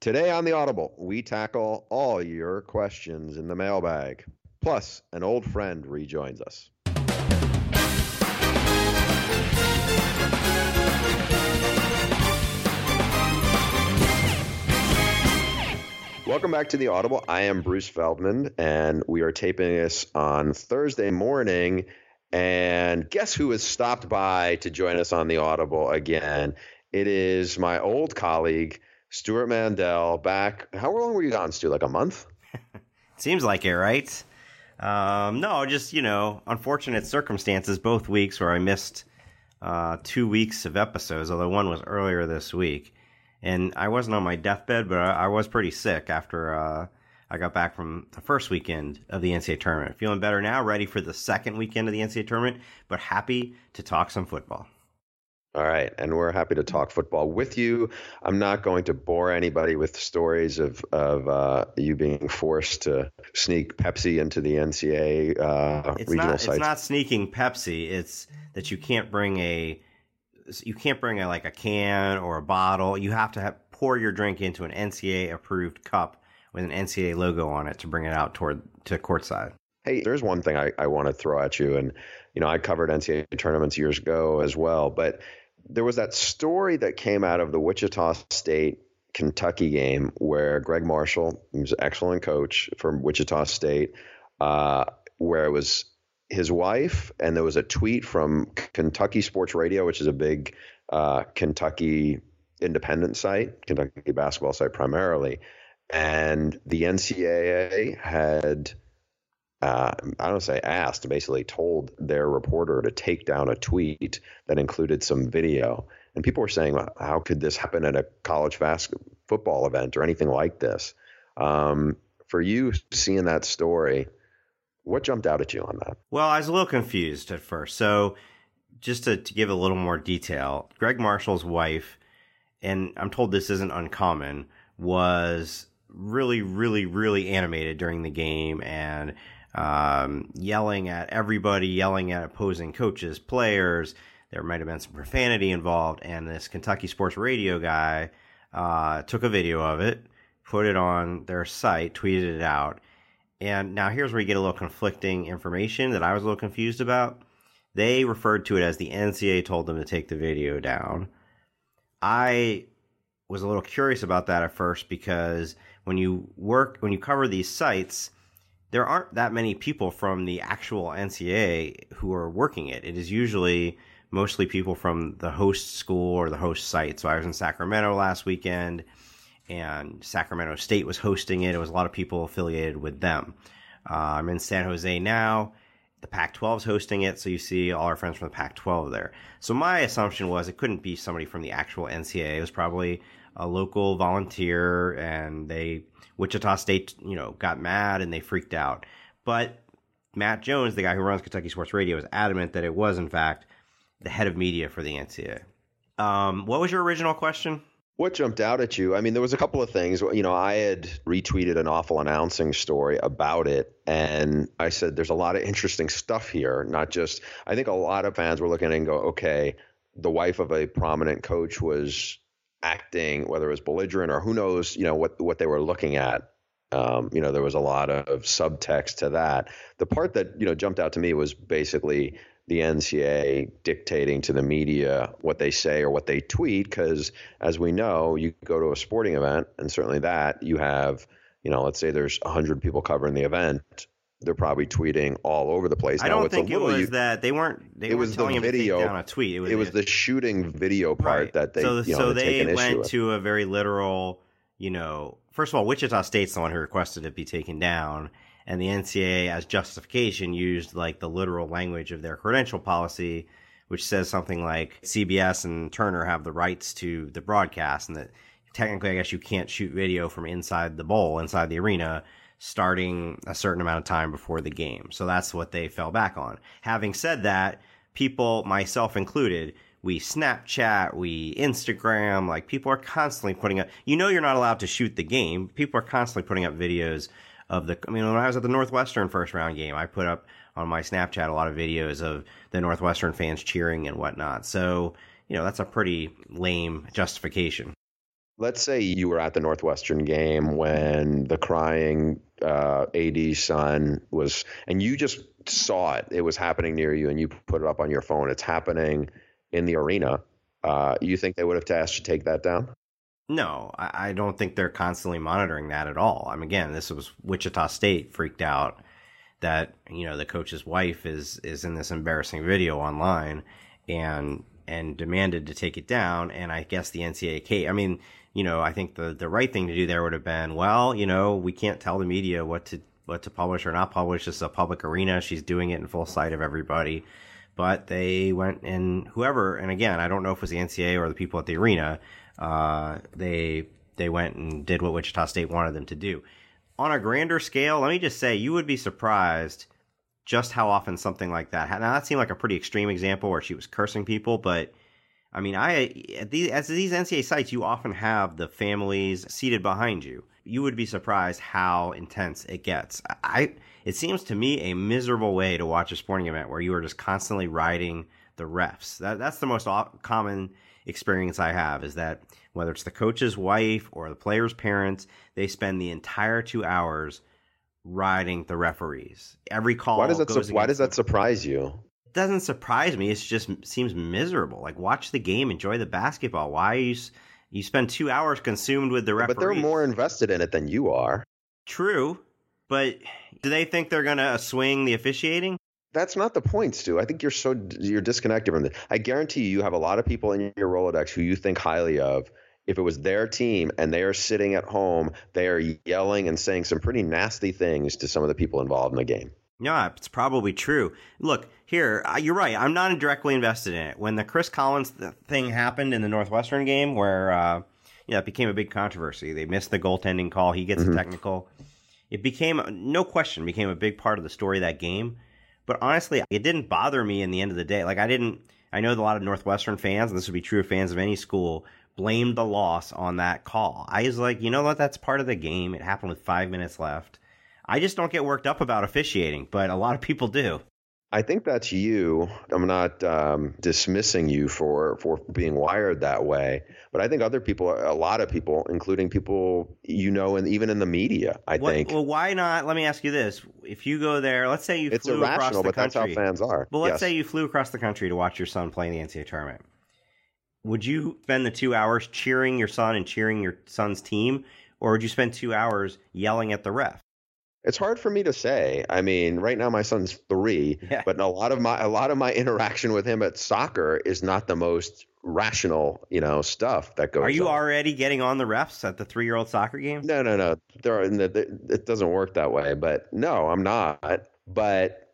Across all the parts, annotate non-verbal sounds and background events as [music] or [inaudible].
Today on The Audible, we tackle all your questions in the mailbag. Plus, an old friend rejoins us. Welcome back to the Audible. I am Bruce Feldman, and we are taping this on Thursday morning. And guess who has stopped by to join us on the Audible again? It is my old colleague, Stewart Mandel. Back, how long were you gone, Stu? Like a month? [laughs] Seems like it, right? Um, no, just, you know, unfortunate circumstances both weeks where I missed uh, two weeks of episodes, although one was earlier this week and I wasn't on my deathbed, but I, I was pretty sick after uh, I got back from the first weekend of the NCAA tournament. Feeling better now, ready for the second weekend of the NCAA tournament, but happy to talk some football. All right, and we're happy to talk football with you. I'm not going to bore anybody with stories of of uh, you being forced to sneak Pepsi into the NCAA uh, it's regional not, sites. It's not sneaking Pepsi. It's that you can't bring a you can't bring a, like a can or a bottle. You have to have, pour your drink into an NCAA approved cup with an NCAA logo on it to bring it out toward to courtside. Hey, there's one thing I, I want to throw at you, and you know I covered NCAA tournaments years ago as well, but there was that story that came out of the Wichita State Kentucky game where Gregg Marshall, who's an excellent coach from Wichita State, uh, where it was his wife, and there was a tweet from Kentucky Sports Radio, which is a big uh, Kentucky independent site, Kentucky basketball site primarily, and the NCAA had. Uh, I don't say asked, basically told their reporter to take down a tweet that included some video. And people were saying, how could this happen at a college football event or anything like this? Um, for you seeing that story, what jumped out at you on that? Well, I was a little confused at first. So, just to, to give a little more detail, Gregg Marshall's wife, and I'm told this isn't uncommon, was really, really, really animated during the game and um, yelling at everybody, yelling at opposing coaches, players. There might have been some profanity involved, and this Kentucky Sports Radio guy uh, took a video of it, put it on their site, tweeted it out, and now here's where you get a little conflicting information that I was a little confused about. They referred to it as the NCAA told them to take the video down. I was a little curious about that at first because when you work, when you cover these sites, there aren't that many people from the actual NCA who are working it. It is usually mostly people from the host school or the host site. So I was in Sacramento last weekend and Sacramento State was hosting it. It was a lot of people affiliated with them. Uh, I'm in San Jose now. The Pac 12 is hosting it, so you see all our friends from the Pac 12 there. So my assumption was it couldn't be somebody from the actual NCAA. It was probably a local volunteer, and they, Wichita State, you know, got mad and they freaked out. But Matt Jones, the guy who runs Kentucky Sports Radio, is adamant that it was, in fact, the head of media for the NCAA. Um, what was your original question? What jumped out at you? I mean, there was a couple of things. You know, I had retweeted an awful announcing story about it, and I said there's a lot of interesting stuff here. Not just, I think a lot of fans were looking and go, okay, the wife of a prominent coach was acting, whether it was belligerent or who knows, you know, what what they were looking at. Um, you know, there was a lot of subtext to that. The part that you know jumped out to me was basically the NCA dictating to the media what they say or what they tweet. Because as we know, you go to a sporting event, and certainly that you have, you know, let's say there's 100 people covering the event. They're probably tweeting all over the place. I now, don't think it was you, that they weren't. They it was telling the video. him to take down a tweet. It was, it was the shooting video part right. that they. So, you know, so they went to a very literal. You know, first of all, Wichita State's the one who requested it be taken down and the NCAA, as justification, used like the literal language of their credential policy, which says something like CBS and Turner have the rights to the broadcast, and that technically, I guess you can't shoot video from inside the bowl, inside the arena, starting a certain amount of time before the game. So that's what they fell back on. Having said that, people, myself included, we Snapchat, we Instagram, like people are constantly putting up, you know, you're not allowed to shoot the game. People are constantly putting up videos of the, I mean, when I was at the Northwestern first round game, I put up on my Snapchat a lot of videos of the Northwestern fans cheering and whatnot. So, you know, that's a pretty lame justification. Let's say you were at the Northwestern game when the crying uh, AD son was, and you just saw it. It was happening near you, and you put it up on your phone. It's happening in the arena. Uh, you think they would have asked you to take that down? No, I, don't think they're constantly monitoring that at all. I mean, again, this was Wichita State freaked out that you know the coach's wife is is in this embarrassing video online and and demanded to take it down. And I guess the NCAA, I mean, you know, I think the the right thing to do there would have been, well, you know, we can't tell the media what to what to publish or not publish. This is a public arena. She's doing it in full sight of everybody. But they went and whoever, and again, I don't know if it was the NCAA or the people at the arena. Uh, they they went and did what Wichita State wanted them to do. On a grander scale, let me just say, you would be surprised just how often something like that. Now that seemed like a pretty extreme example where she was cursing people, but I mean, I at these as these NCAA sites, you often have the families seated behind you. You would be surprised how intense it gets. I it seems to me a miserable way to watch a sporting event where you are just constantly riding the refs. That that's the most common experience I have is that whether it's the coach's wife or the player's parents, they spend the entire two hours riding the referees. Every call. Why does that? Su- why does that surprise you? It doesn't surprise me. It just seems miserable. Like watch the game, enjoy the basketball. Why you you spend two hours consumed with the referees? But they're more invested in it than you are. True, but do they think they're going to swing the officiating? That's not the point, Stu. I think you're so you're disconnected from it. I guarantee you, you have a lot of people in your Rolodex who you think highly of if it was their team and they are sitting at home, they are yelling and saying some pretty nasty things to some of the people involved in the game. Yeah, it's probably true. Look, here, you're right. I'm not directly invested in it. When the Chris Collins thing happened in the Northwestern game, where uh, you know, it became a big controversy, they missed the goaltending call. He gets mm-hmm. a technical. It became no question became a big part of the story of that game. But honestly, it didn't bother me in the end of the day. Like I didn't. I know a lot of Northwestern fans, and this would be true of fans of any school, blamed the loss on that call. I was like, you know what? That's part of the game. It happened with five minutes left. I just don't get worked up about officiating, but a lot of people do. I think that's you. I'm not um, dismissing you for for being wired that way, but I think other people, a lot of people, including people you know, and even in the media, I what, think. Well, why not? Let me ask you this: If you go there, let's say you it's flew across the but country, that's how fans are. Well, let's yes. say you flew across the country to watch your son play in the NCAA tournament would you spend the two hours cheering your son and cheering your son's team, or would you spend two hours yelling at the ref? It's hard for me to say. I mean, right now my son's three, yeah. but a lot of my a lot of my interaction with him at soccer is not the most rational, you know, stuff that goes. Are you on. already getting on the refs at the three year old soccer game? No, no, no. There, are, it doesn't work that way. But no, I'm not. But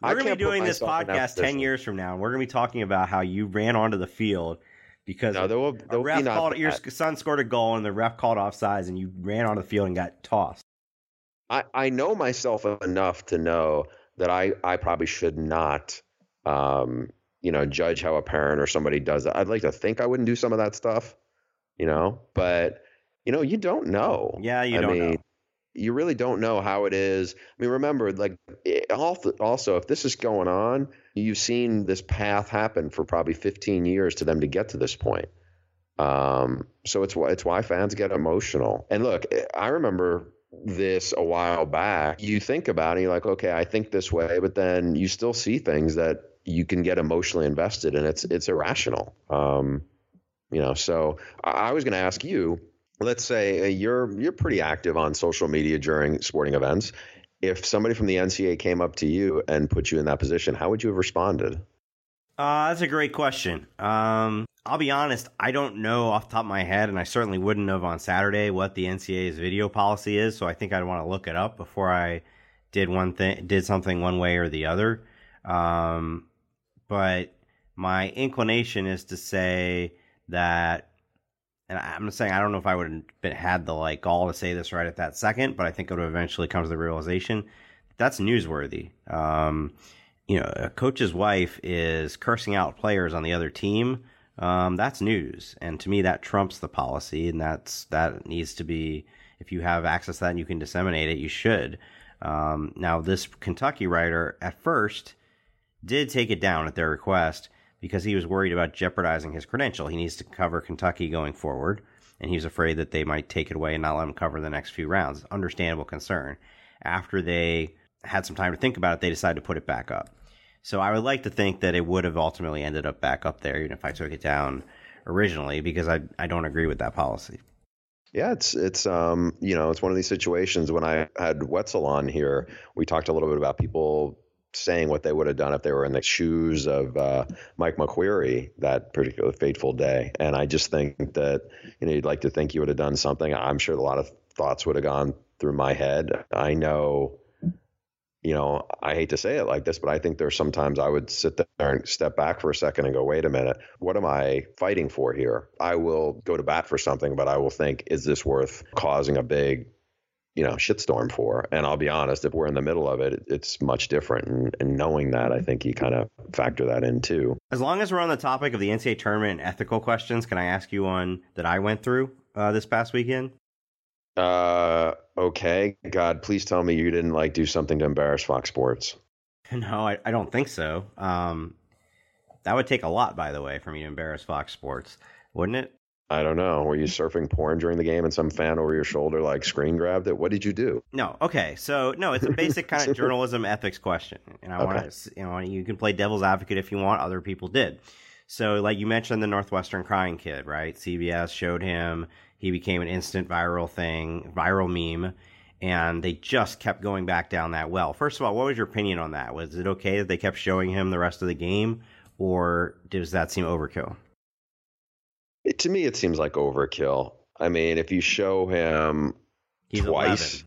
we're going to be doing this podcast ten years from now, and we're going to be talking about how you ran onto the field because no, there will, there a ref called your son scored a goal and the ref called offsides and you ran on the field and got tossed. I, I know myself enough to know that I, I probably should not um, you know judge how a parent or somebody does it. I'd like to think I wouldn't do some of that stuff, you know, but you know you don't know. Yeah, you I don't mean, know you really don't know how it is. I mean, remember, like, also, if this is going on, you've seen this path happen for probably 15 years to them to get to this point. Um, so it's why it's why fans get emotional. And look, I remember this a while back. You think about it, you're like, okay, I think this way, but then you still see things that you can get emotionally invested, in. it's it's irrational. Um, you know, so I, I was going to ask you let's say uh, you're you're pretty active on social media during sporting events. If somebody from the NCA came up to you and put you in that position, how would you have responded? Uh, that's a great question. Um, I'll be honest, I don't know off the top of my head, and I certainly wouldn't have on Saturday what the NCAA's video policy is. So I think I'd want to look it up before I did one thing, did something one way or the other. Um, but my inclination is to say that and I'm saying I don't know if I would have had the like gall to say this right at that second, but I think it would eventually come to the realization that's newsworthy. Um, you know, a coach's wife is cursing out players on the other team. Um, that's news, and to me, that trumps the policy, and that's that needs to be. If you have access to that and you can disseminate it, you should. Um, now, this Kentucky writer at first did take it down at their request because he was worried about jeopardizing his credential. He needs to cover Kentucky going forward, and he was afraid that they might take it away and not let him cover the next few rounds. Understandable concern. After they had some time to think about it, they decided to put it back up. So I would like to think that it would have ultimately ended up back up there, even if I took it down originally, because I I don't agree with that policy. Yeah, it's it's um you know it's one of these situations when I had Wetzel on here, we talked a little bit about people saying what they would have done if they were in the shoes of uh, Mike McQueary that particular fateful day. And I just think that you know you'd like to think you would have done something. I'm sure a lot of thoughts would have gone through my head. I know. You know, I hate to say it like this, but I think there's sometimes I would sit there and step back for a second and go, wait a minute, what am I fighting for here? I will go to bat for something, but I will think, is this worth causing a big you know shitstorm for? And i'll be honest if we're in the middle of it it's much different. And, and knowing that i think you kind of factor that in too. As long as we're on the topic of the ncaa tournament and ethical questions can i ask you one that i went through uh, this past weekend uh okay god please tell me you didn't like do something to embarrass fox sports [laughs] no i, I don't think so um that would take a lot by the way for me to embarrass fox sports wouldn't it I don't know. Were you surfing porn during the game and some fan over your shoulder like screen grabbed it? What did you do? No. Okay. So no, it's a basic kind of [laughs] journalism ethics question, and I okay. want to, you know, you can play devil's advocate if you want. Other people did. So, like you mentioned, the Northwestern crying kid, right? CBS showed him. He became an instant viral thing, viral meme, and they just kept going back down that well. First of all, what was your opinion on that? Was it okay that they kept showing him the rest of the game, or does that seem overkill? It, to me, it seems like overkill. I mean, if you show him He's twice. 11.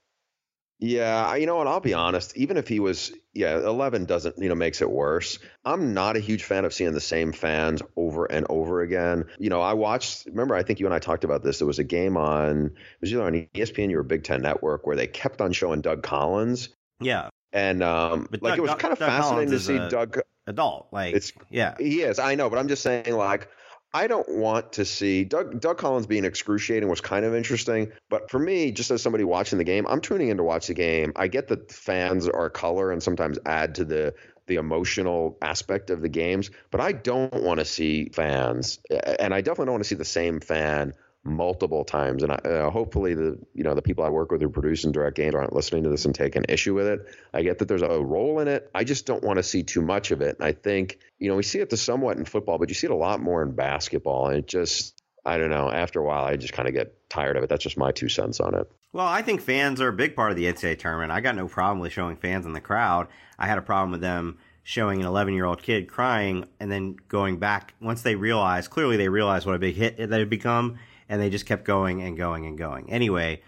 Yeah, you know what? I'll be honest. Even if he was, yeah, 11 doesn't, you know, makes it worse. I'm not a huge fan of seeing the same fans over and over again. You know, I watched, remember, I think you and I talked about this. There was a game on, it was either on ESPN or Big Ten Network where they kept on showing Doug Collins. Yeah. And, um, but like, Doug, it was kind of Doug fascinating Collins to see Doug. Adult. Like, it's, yeah. He is. I know, but I'm just saying, like, I don't want to see Doug Doug Collins being excruciating was kind of interesting, but for me, just as somebody watching the game, I'm tuning in to watch the game. I get that fans are color and sometimes add to the the emotional aspect of the games, but I don't want to see fans, and I definitely don't want to see the same fan multiple times. And I, uh, hopefully the you know the people I work with who produce and direct games aren't listening to this and taking issue with it. I get that there's a role in it. I just don't want to see too much of it. And I think you know we see it to somewhat in football, but you see it a lot more in basketball. And it just I don't know. After a while, I just kind of get tired of it. That's just my two cents on it. Well, I think fans are a big part of the NCAA tournament. I got no problem with showing fans in the crowd. I had a problem with them showing an 11 year old kid crying and then going back once they realized clearly they realized what a big hit that had become and they just kept going and going and going. Anyway,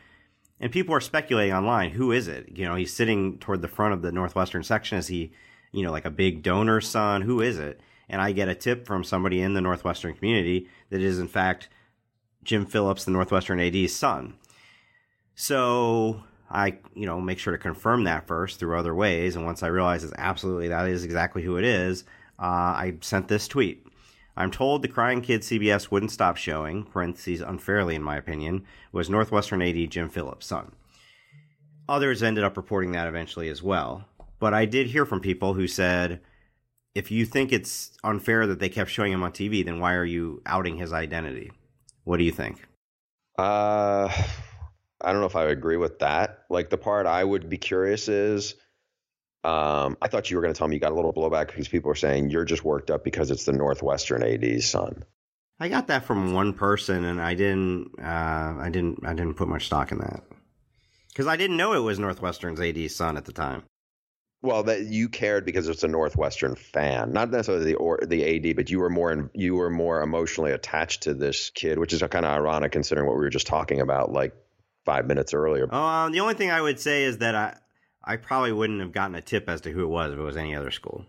and people are speculating online, who is it? You know, he's sitting toward the front of the Northwestern section. Is he, you know, like a big donor son? Who is it? And I get a tip from somebody in the Northwestern community that is in fact Jim Phillips, the Northwestern AD's son. So I, you know, make sure to confirm that first through other ways. And once I realize it's absolutely that is exactly who it is, uh, I sent this tweet. I'm told the Crying Kid CBS wouldn't stop showing, parentheses unfairly in my opinion, was Northwestern AD Jim Phillips' son. Others ended up reporting that eventually as well. But I did hear from people who said, if you think it's unfair that they kept showing him on TV, then why are you outing his identity? What do you think? Uh, I don't know if I agree with that. Like the part I would be curious is um, I thought you were going to tell me you got a little blowback because people are saying you're just worked up because it's the Northwestern AD's son. I got that from one person, and I didn't. Uh, I didn't. I didn't put much stock in that because I didn't know it was Northwestern's AD's son at the time. Well, that you cared because it's a Northwestern fan, not necessarily the or the AD, but you were more in, you were more emotionally attached to this kid, which is kind of ironic considering what we were just talking about like five minutes earlier. Oh, um, the only thing I would say is that I I probably wouldn't have gotten a tip as to who it was if it was any other school.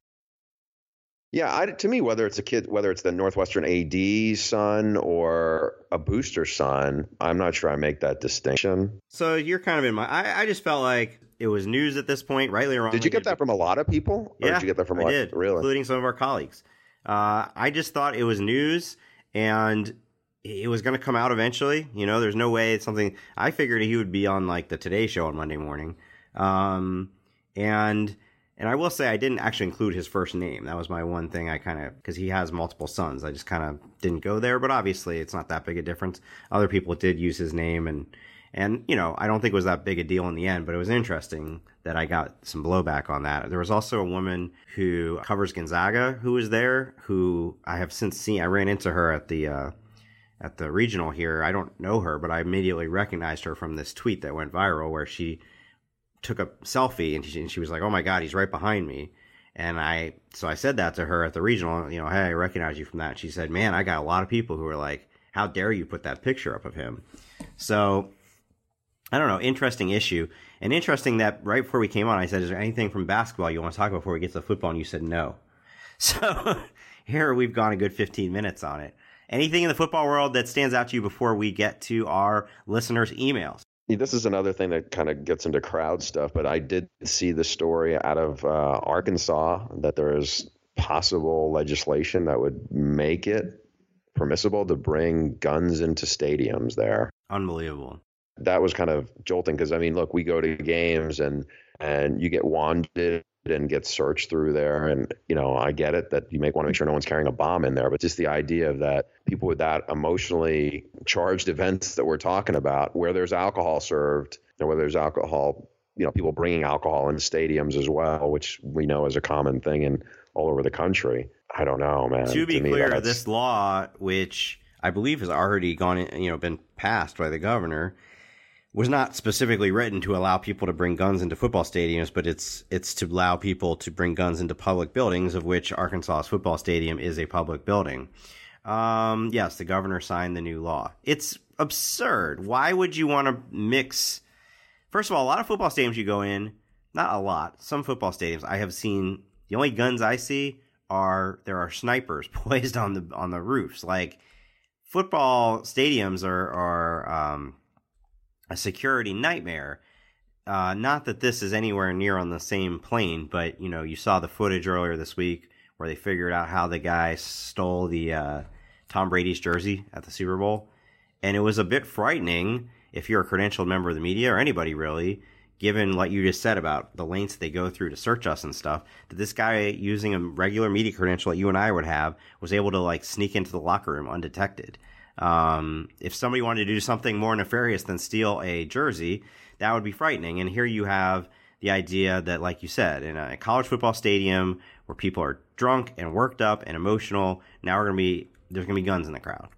Yeah, I, to me, whether it's a kid, whether it's the Northwestern AD son or a booster son, I'm not sure I make that distinction. So you're kind of in my. I, I just felt like it was news at this point, rightly or wrongly. Did you get that from a lot of people? yeah, did you get that from a I lot, did, really? including some of our colleagues. Uh, I just thought it was news, and it was going to come out eventually. You know, there's no way it's something. I figured he would be on like the Today Show on Monday morning, um, and and I will say I didn't actually include his first name. That was my one thing I kind of because he has multiple sons. I just kind of didn't go there. But obviously, it's not that big a difference. Other people did use his name, and and you know I don't think it was that big a deal in the end. But it was interesting that I got some blowback on that. There was also a woman who covers Gonzaga who was there, who I have since seen. I ran into her at the. Uh, at the regional here, I don't know her, but I immediately recognized her from this tweet that went viral where she took a selfie and she, and she was like, "Oh my god, he's right behind me." And I so I said that to her at the regional, you know, "Hey, I recognize you from that." she said, "Man, I got a lot of people who are like, "How dare you put that picture up of him?" So I don't know, interesting issue. And interesting that right before we came on, I said, "Is there anything from basketball you want to talk about before we get to football?" And you said no. [laughs] So here we've gone a good 15 minutes on it. Anything in the football world that stands out to you before we get to our listeners' emails? This is another thing that kind of gets into crowd stuff, but I did see the story out of uh, Arkansas that there is possible legislation that would make it permissible to bring guns into stadiums there. Unbelievable. That was kind of jolting because I mean, look, we go to games and and you get wanded and get searched through there. And, you know, I get it that you may want to make sure no one's carrying a bomb in there, but just the idea of that people with that emotionally charged events that we're talking about, where there's alcohol served and where there's alcohol, you know, people bringing alcohol into stadiums as well, which we know is a common thing in all over the country. I don't know, man. To be to clear, this law, which I believe has already gone, you know, been passed by the governor, was not specifically written to allow people to bring guns into football stadiums, but it's it's to allow people to bring guns into public buildings, of which Arkansas's football stadium is a public building. Um, yes, the governor signed the new law. It's absurd. Why would you want to mix? First of all, a lot of football stadiums you go in, not a lot. Some football stadiums I have seen. The only guns I see are there are snipers [laughs] poised on the on the roofs. Like football stadiums are are um, a security nightmare. Uh, not that this is anywhere near on the same plane, but you know, you saw the footage earlier this week where they figured out how the guy stole the uh, Tom Brady's jersey at the Super Bowl, and it was a bit frightening if you're a credentialed member of the media or anybody really, given what you just said about the lengths they go through to search us and stuff. That this guy using a regular media credential that you and I would have was able to like sneak into the locker room undetected. Um, if somebody wanted to do something more nefarious than steal a jersey, that would be frightening. And here you have the idea that, like you said, in a college football stadium where people are drunk and worked up and emotional, now we're going to be there's going to be guns in the crowd.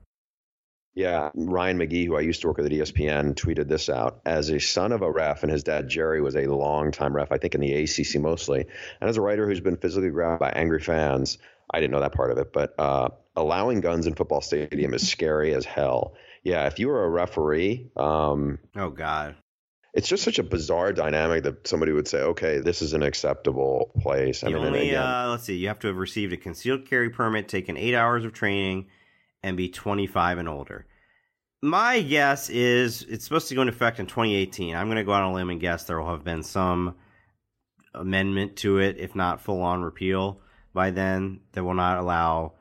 Yeah, Ryan McGee, who I used to work with at ESPN, tweeted this out. As a son of a ref, and his dad Jerry was a long-time ref, I think in the ACC mostly, and as a writer who's been physically grabbed by angry fans, I didn't know that part of it, but uh, allowing guns in football stadium is scary as hell. Yeah, if you were a referee, um, oh god, it's just such a bizarre dynamic that somebody would say, okay, this is an acceptable place. I mean, only, again, uh, let's see, you have to have received a concealed carry permit, taken eight hours of training, and be 25 and older. My guess is it's supposed to go into effect in 2018. I'm going to go out on a limb and guess there will have been some amendment to it, if not full on repeal by then, that will not allow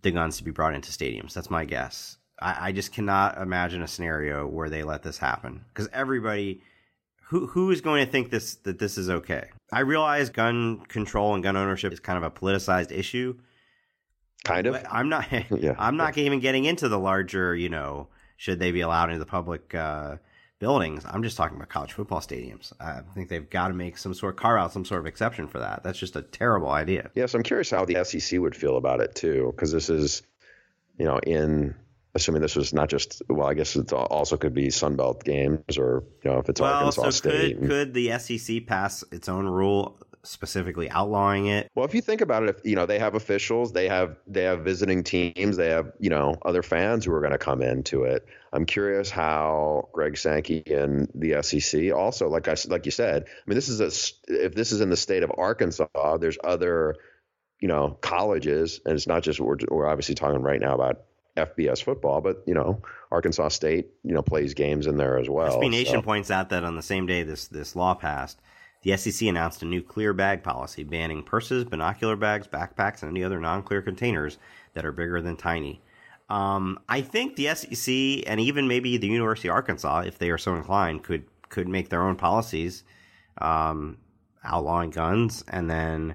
the guns to be brought into stadiums. That's my guess. I, I just cannot imagine a scenario where they let this happen because everybody who who is going to think this that this is okay. I realize gun control and gun ownership is kind of a politicized issue. Kind of. [laughs] I'm not. yeah. I'm not even getting into the larger. You know, should they be allowed into the public uh, buildings? I'm just talking about college football stadiums. I think they've got to make some sort, of carve out some sort of exception for that. That's just a terrible idea. Yes, yeah, so I'm curious how the SEC would feel about it too, because this is, you know, in assuming this was not just well, I guess it also could be Sunbelt games or you know if it's well, Arkansas so State. Could, could the SEC pass its own rule specifically outlawing it? Well, if you think about it, if you know they have officials, they have they have visiting teams, they have you know other fans who are going to come into it. I'm curious how Greg Sankey and the SEC also, like I like you said, I mean this is a if this is in the state of Arkansas, there's other you know, colleges, and it's not just we're, we're obviously talking right now about FBS football, but you know, Arkansas State, you know, plays games in there as well. SB Nation so. points out that on the same day this this law passed, the SEC announced a new clear bag policy banning purses, binocular bags, backpacks, and any other non-clear containers that are bigger than tiny. Um, I think the SEC and even maybe the University of Arkansas, if they are so inclined, could could make their own policies um, outlawing guns, and then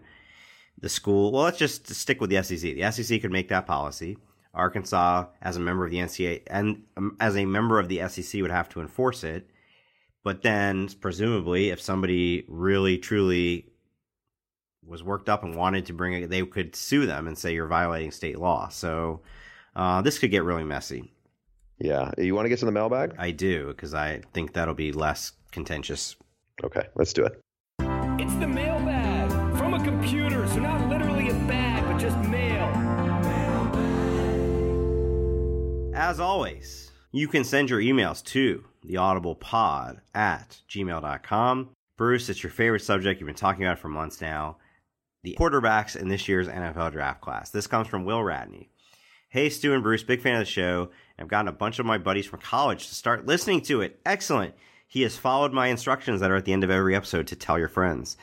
the school. Well, let's just stick with the SEC. The SEC could make that policy. Arkansas, as a member of the NCAA and um, as a member of the SEC, would have to enforce it. But then, presumably, if somebody really truly was worked up and wanted to bring it, they could sue them and say you're violating state law. So uh, this could get really messy. Yeah. You want to get to the mailbag? I do, because I think that'll be less contentious. Okay, let's do it. It's the mailbag from a computer, so not literally a bag, but just mail. As always, you can send your emails to theaudiblepod at gmail.com. Bruce, it's your favorite subject. You've been talking about it for months now. The quarterbacks in this year's NFL draft class. This comes from Will Radney. Hey, Stu and Bruce, big fan of the show. I've gotten a bunch of my buddies from college to start listening to it. Excellent. He has followed my instructions that are at the end of every episode to tell your friends.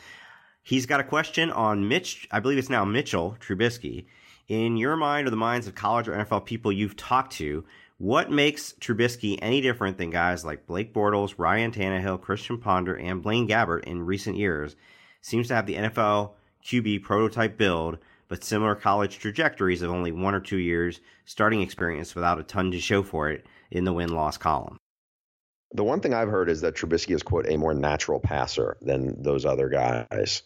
He's got a question on Mitch, I believe it's now Mitchell Trubisky. In your mind or the minds of college or NFL people you've talked to, what makes Trubisky any different than guys like Blake Bortles, Ryan Tannehill, Christian Ponder, and Blaine Gabbert in recent years? Seems to have the NFL QB prototype build, but similar college trajectories of only one or two years starting experience without a ton to show for it in the win loss column. The one thing I've heard is that Trubisky is, quote, a more natural passer than those other guys.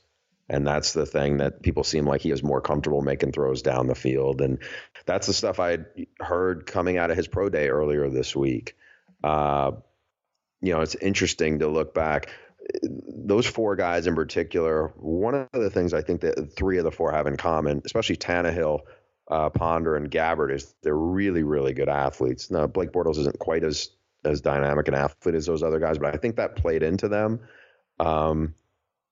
And that's the thing that people seem like he is more comfortable making throws down the field. And that's the stuff I heard coming out of his pro day earlier this week. Uh, you know, it's interesting to look back. Those four guys in particular, one of the things I think that three of the four have in common, especially Tannehill, uh, Ponder, and Gabbert, is they're really, really good athletes. Now, Blake Bortles isn't quite as as dynamic an athlete as those other guys, but I think that played into them. Um,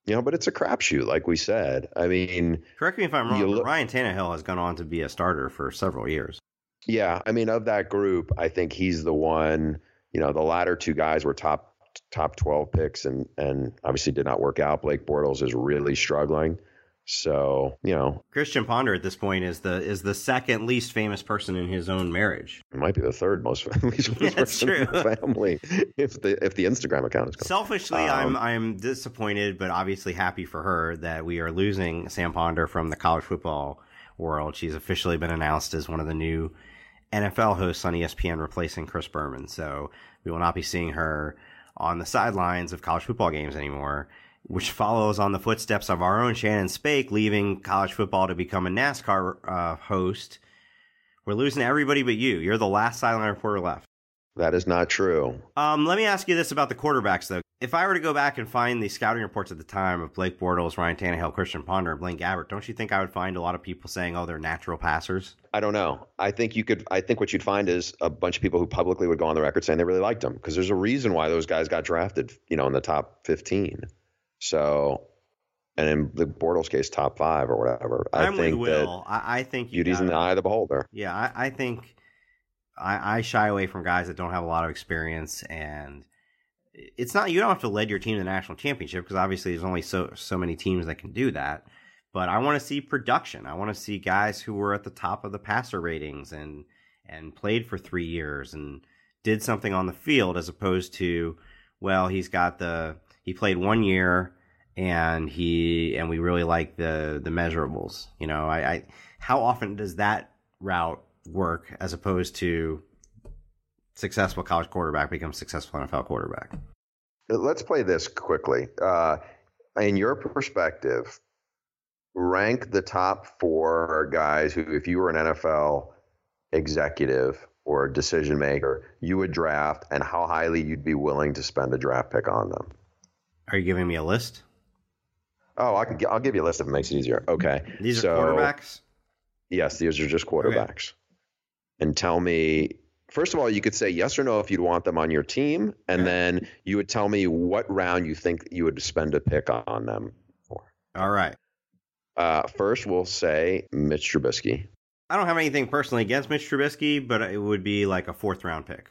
you know, but it's a crapshoot, like we said. I mean, correct me if I'm wrong. Look, Ryan Tannehill has gone on to be a starter for several years. Yeah, I mean, of that group, I think he's the one. You know, the latter two guys were top top 12 picks, and and obviously did not work out. Blake Bortles is really struggling. So you know, Christian Ponder at this point is the is the second least famous person in his own marriage. It might be the third most [laughs] famous [laughs] yeah, person true. in the family if the if the Instagram account is. Gone. Selfishly, um, I'm I'm disappointed, but obviously happy for her that we are losing Sam Ponder from the college football world. She's officially been announced as one of the new NFL hosts on ESPN, replacing Chris Berman. So we will not be seeing her on the sidelines of college football games anymore which follows on the footsteps of our own Shannon Spake leaving college football to become a NASCAR uh, host. We're losing everybody but you. You're the last sideline reporter left. That is not true. Um, let me ask you this about the quarterbacks, though. If I were to go back and find the scouting reports at the time of Blake Bortles, Ryan Tannehill, Christian Ponder, and Blaine Gabbert, don't you think I would find a lot of people saying, "Oh, they're natural passers"? I don't know. I think you could. I think what you'd find is a bunch of people who publicly would go on the record saying they really liked them because there's a reason why those guys got drafted, you know, in the top 15. So, and in the Bortles case, top five or whatever. I I'm think with Will. I, I think you beauty's in the eye of the beholder. Yeah, I, I think I, I shy away from guys that don't have a lot of experience and it's not you don't have to lead your team to the national championship because obviously there's only so so many teams that can do that. But I want to see production. I want to see guys who were at the top of the passer ratings and and played for three years and did something on the field as opposed to well he's got the he played one year and he and we really like the the measurables. You know, I, I how often does that route work as opposed to successful college quarterback becomes successful NFL quarterback? Let's play this quickly. Uh, in your perspective, rank the top four guys who, if you were an NFL executive or decision maker, you would draft, and how highly you'd be willing to spend a draft pick on them. Are you giving me a list? Oh, I can. I'll give you a list if it makes it easier. Okay. These so, are quarterbacks. Yes, these are just quarterbacks. Okay. And tell me. First of all, you could say yes or no if you'd want them on your team, and okay. then you would tell me what round you think you would spend a pick on them for. All right. Uh, first, we'll say Mitch Trubisky. I don't have anything personally against Mitch Trubisky, but it would be like a fourth round pick.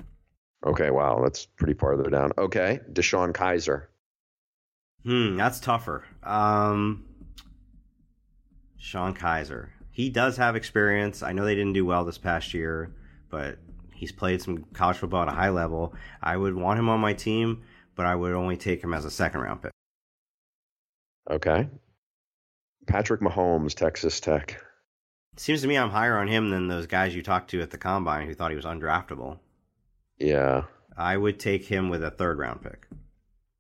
Okay, wow, that's pretty farther down. Okay, DeShone Kizer. Hmm, that's tougher. Um, Sean Kizer. He does have experience. I know they didn't do well this past year, but he's played some college football at a high level. I would want him on my team, but I would only take him as a second round pick. Okay. Patrick Mahomes, Texas Tech. Seems to me I'm higher on him than those guys you talked to at the combine who thought he was undraftable. Yeah. I would take him with a third round pick.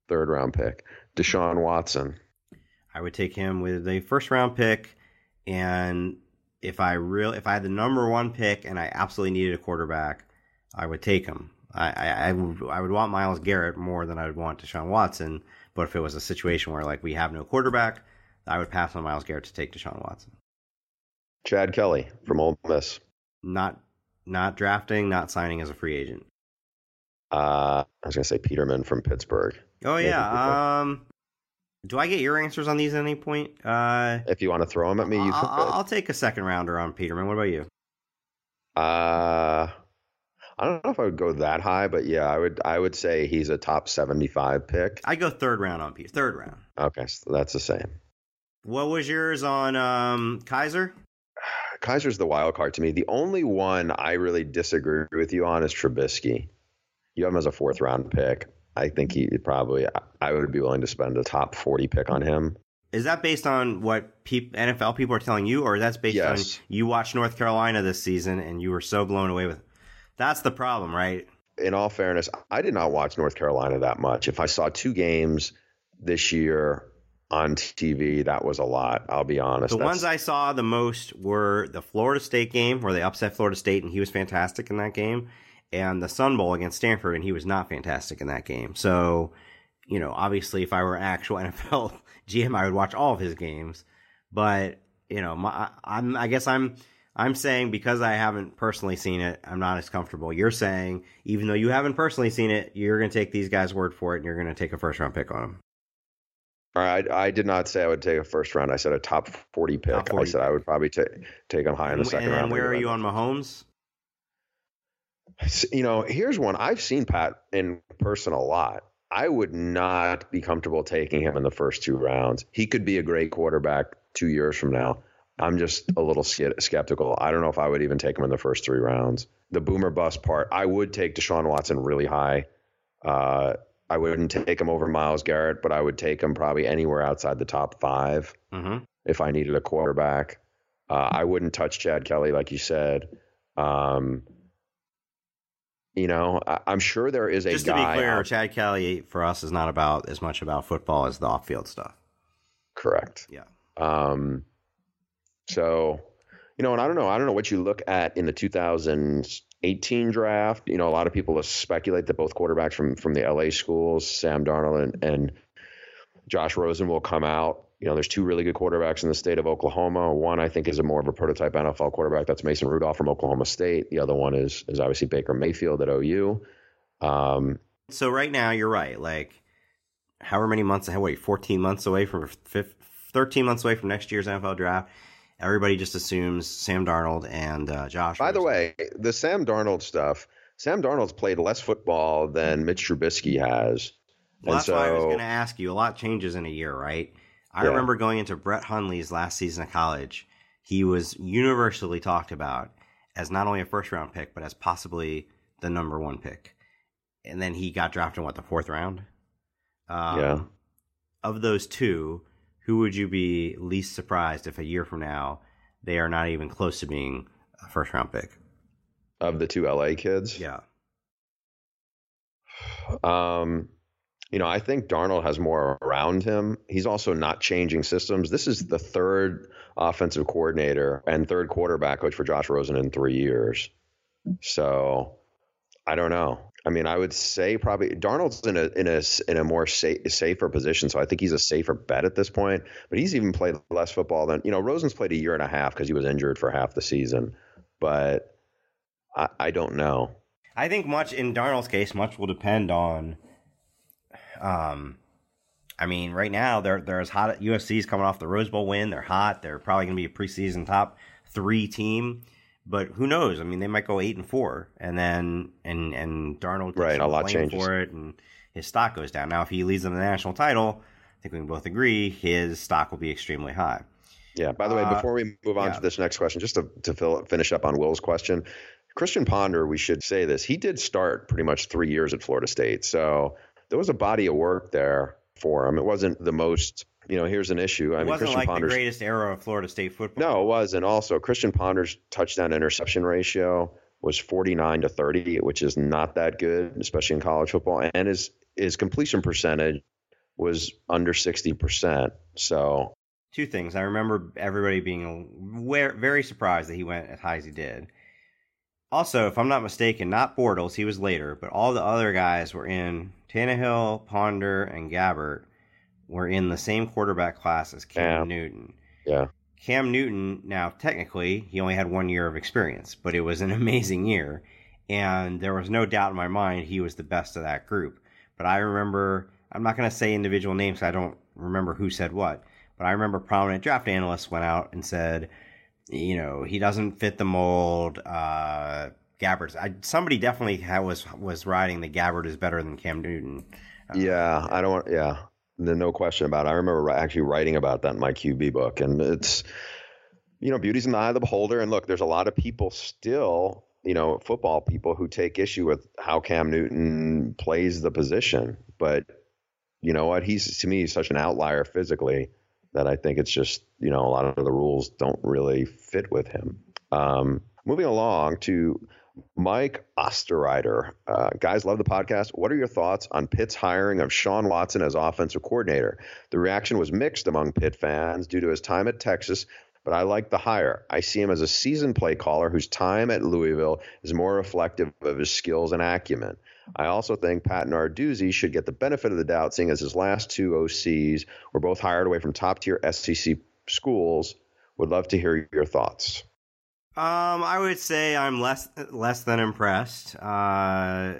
Third round pick. Deshaun Watson. I would take him with a first round pick and if I real if I had the number one pick and I absolutely needed a quarterback, I would take him. I, I, I would I would want Myles Garrett more than I would want Deshaun Watson. But if it was a situation where like we have no quarterback, I would pass on Myles Garrett to take Deshaun Watson. Chad Kelly from Ole Miss. Not not drafting, not signing as a free agent. Uh, I was gonna say Peterman from Pittsburgh. Oh yeah. Um, do I get your answers on these at any point? Uh, if you want to throw them at me, you I'll. I'll take a second rounder on Peterman. What about you? Uh, I don't know if I would go that high, but yeah, I would. I would say he's a top seventy-five pick. I go third round on Peter. Third round. Okay, so that's the same. What was yours on um, Kizer? Kizer's the wild card to me. The only one I really disagree with you on is Trubisky. You have him as a fourth round pick. I think he probably. I would be willing to spend a top forty pick on him. Is that based on what peop, NFL people are telling you, or is that's based Yes. on you watched North Carolina this season and you were so blown away with? That's the problem, right? In all fairness, I did not watch North Carolina that much. If I saw two games this year on TV, that was a lot. I'll be honest. The That's- ones I saw the most were the Florida State game where they upset Florida State and he was fantastic in that game, and the Sun Bowl against Stanford and he was not fantastic in that game. So, you know, obviously, if I were an actual [laughs] NFL GM, I would watch all of his games. But you know, my, I'm I guess I'm I'm saying because I haven't personally seen it, I'm not as comfortable. You're saying even though you haven't personally seen it, you're going to take these guys' word for it, and you're going to take a first round pick on them. I, I did not say I would take a first round. I said a top forty pick. Top 40 I said I would probably take take him high in the second and round. where are you on Mahomes? You know, here's one I've seen Pat in person a lot. I would not be comfortable taking him in the first two rounds. He could be a great quarterback two years from now. I'm just a little skeptical. I don't know if I would even take him in the first three rounds. The boomer bust part, I would take Deshaun Watson really high. Uh, I wouldn't take him over Myles Garrett, but I would take him probably anywhere outside the top five Mm-hmm. if I needed a quarterback. Uh, I wouldn't touch Chad Kelly, like you said. Um, you know, I, I'm sure there is a Just to be clear, out- Chad Kelly for us is not about as much about football as the off-field stuff. correct. Yeah. Um, so, you know, and I don't know, I don't know what you look at in the 2018 draft. You know, a lot of people speculate that both quarterbacks from from the LA schools, Sam Darnold and, and Josh Rosen, will come out. You know, there's two really good quarterbacks in the state of Oklahoma. One I think is a more of a prototype NFL quarterback. That's Mason Rudolph from Oklahoma State. The other one is is obviously Baker Mayfield at OU. Um, So right now, you're right. Like, however many months, wait, 14 months away from, fif- 13 months away from next year's NFL draft, everybody just assumes Sam Darnold and uh, Josh. By the way, the Sam Darnold stuff. Sam Darnold's played less football than Mitch Trubisky has. Well, and that's why I was going to ask you. A lot changes in a year, right? I Yeah. remember going into Brett Hundley's last season of college. He was universally talked about as not only a first round pick, but as possibly the number one pick. And then he got drafted in what the fourth round. Um, Yeah. Of those two, who would you be least surprised if a year from now they are not even close to being a first round pick? of the two LA kids. Yeah. Um, you know, I think Darnold has more around him. He's also not changing systems. This is the third offensive coordinator and third quarterback coach for Josh Rosen in three years. So I don't know. I mean, I would say probably Darnold's in a in a in a more sa- safer position, so I think he's a safer bet at this point. But he's even played less football than you know. Rosen's played a year and a half because he was injured for half the season. But I, I don't know. I think much in Darnold's case, much will depend on um, I mean, right now they're they're as hot. USC's coming off the Rose Bowl win. They're hot. They're probably going to be a preseason top three team. But who knows? I mean, they might go eight and four, and then and and Darnold right a lot changes for it, and his stock goes down. Now, if he leads them to the national title, I think we can both agree his stock will be extremely high. Yeah. By the way, uh, before we move on yeah. to this next question, just to to fill, finish up on Will's question, Christian Ponder, we should say this. He did start pretty much three years at Florida State, so there was a body of work there for him. It wasn't the most you know, here's an issue. I it mean, wasn't Christian like Ponder's, the greatest era of Florida State football. No, it wasn't. Also, Christian Ponder's touchdown interception ratio was 49 to 30, which is not that good, especially in college football. And his his completion percentage was under 60%. So, two things. I remember everybody being very surprised that he went as high as he did. Also, if I'm not mistaken, not Bortles, he was later, but all the other guys were in Tannehill, Ponder, and Gabbert were in the same quarterback class as Cam yeah. Newton. Yeah. Cam Newton, now technically, he only had one year of experience, but it was an [laughs] amazing year. And there was no doubt in my mind he was the best of that group. But I remember, I'm not going to say individual names, I don't remember who said what, but I remember prominent draft analysts went out and said, you know, he doesn't fit the mold. Uh, Gabbert, I, somebody definitely was was riding the Gabbert is better than Cam Newton. Uh, yeah, I don't. Yeah, no question about it. I remember actually writing about that in my QB book, and it's you know beauty's in the eye of the beholder. And look, there's a lot of people still, you know, football people who take issue with how Cam Newton plays the position, but you know what? He's to me he's such an outlier physically that I think it's just you know a lot of the rules don't really fit with him. Um, moving along to Mike Osterreiter. Uh, guys, love the podcast. What are your thoughts on Pitt's hiring of Shawn Watson as offensive coordinator? The reaction was mixed among Pitt fans due to his time at Texas, but I like the hire. I see him as a seasoned play caller whose time at Louisville is more reflective of his skills and acumen. I also think Pat Narduzzi should get the benefit of the doubt, seeing as his last two OCs were both hired away from top tier SEC schools. Would love to hear your thoughts. Um, I would say I'm less less than impressed. Uh,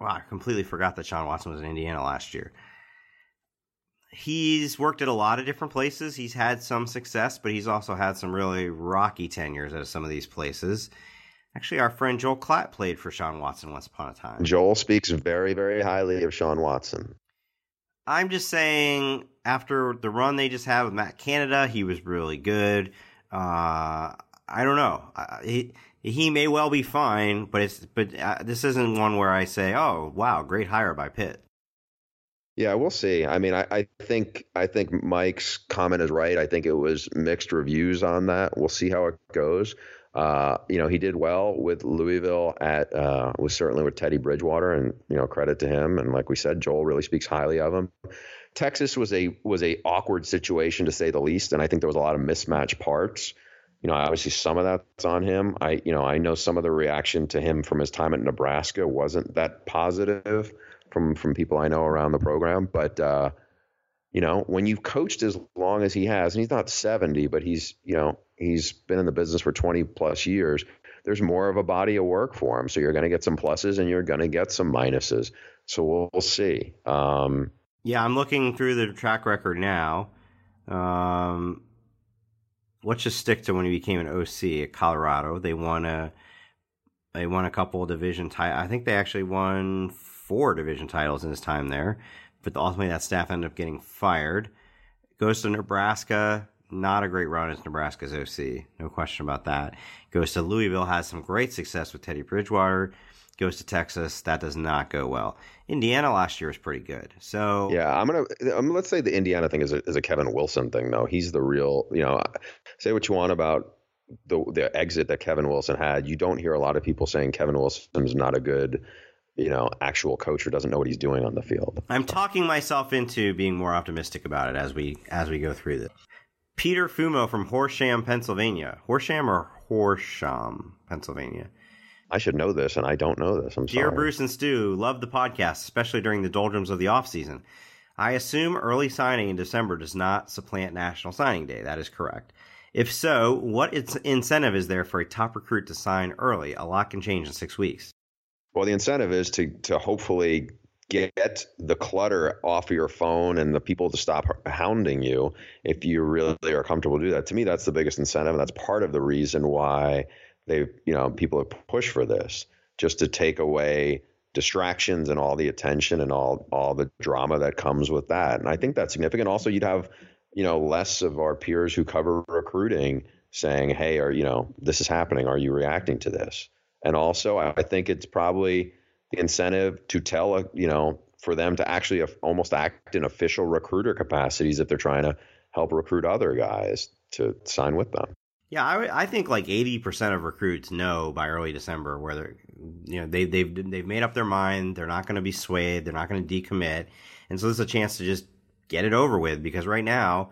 wow, I completely forgot that Shawn Watson was in Indiana last year. He's worked at a lot of different places. He's had some success, but he's also had some really rocky tenures at some of these places. Actually, our friend Joel Klatt played for Shawn Watson once upon a time. Joel speaks very, very highly of Shawn Watson. I'm just saying, after the run they just had with Matt Canada, he was really good. Uh, I don't know. he he may well be fine, but it's but uh, this isn't one where I say, "Oh, wow, great hire by Pitt." Yeah, we'll see. I mean, I, I think I think Mike's comment is right. I think it was mixed reviews on that. We'll see how it goes. Uh, you know, he did well with Louisville at uh, was certainly with Teddy Bridgewater, and you know, credit to him. And like we said, Joel really speaks highly of him. Texas was a was a awkward situation to say the least, and I think there was a lot of mismatched parts. You know, obviously some of that's on him. I you know I know some of the reaction to him from his time at Nebraska wasn't that positive from from people I know around the program, but. Uh, you know, when you've coached as long as he has, and he's not 70, but he's, you know, he's been in the business for 20 plus years. There's more of a body of work for him. So you're going to get some pluses and you're going to get some minuses. So we'll, we'll see. Um, yeah, I'm looking through the track record now. Um, let's just stick to when he became an OC at Colorado. They won a they won a couple division titles. I think they actually won four division titles in his time there. But ultimately, that staff ended up getting fired. Goes to Nebraska. Not a great run as Nebraska's OC. No question about that. Goes to Louisville. Has some great success with Teddy Bridgewater goes to Texas. That does not go well. Indiana last year was pretty good. So yeah, I'm gonna um, let's say the Indiana thing is a, is a Kevin Wilson thing though. He's the real. You know, say what you want about the the exit that Kevin Wilson had. You don't hear a lot of people saying Kevin Wilson's not a good. You know, actual coach or doesn't know what he's doing on the field. I'm talking myself into being more optimistic about it as we as we go through this. Peter Fumo from Horsham, Pennsylvania. Horsham or Horsham, Pennsylvania. I should know this, and I don't know this. I'm Dear sorry. Bruce and Stew, love the podcast, especially during the doldrums of the off season. I assume early signing in December does not supplant National Signing Day. That is correct. If so, what incentive is there for a top recruit to sign early? A lot can change in six weeks. Well, the incentive is to to hopefully get the clutter off of your phone and the people to stop hounding you if you really are comfortable to do that. To me, that's the biggest incentive. And that's part of the reason why they, you know, people have pushed for this just to take away distractions and all the attention and all all the drama that comes with that. And I think that's significant. Also, you'd have, you know, less of our peers who cover recruiting saying, "Hey, are you know, this is happening. Are you reacting to this?" And also, I think it's probably the incentive to tell, a, you know, for them to actually almost act in official recruiter capacities if they're trying to help recruit other guys to sign with them. Yeah, I, I think like eighty percent of recruits know by early December whether you know they they've they've made up their mind. They're not going to be swayed. They're not going to decommit, and so this is a chance to just get it over with because right now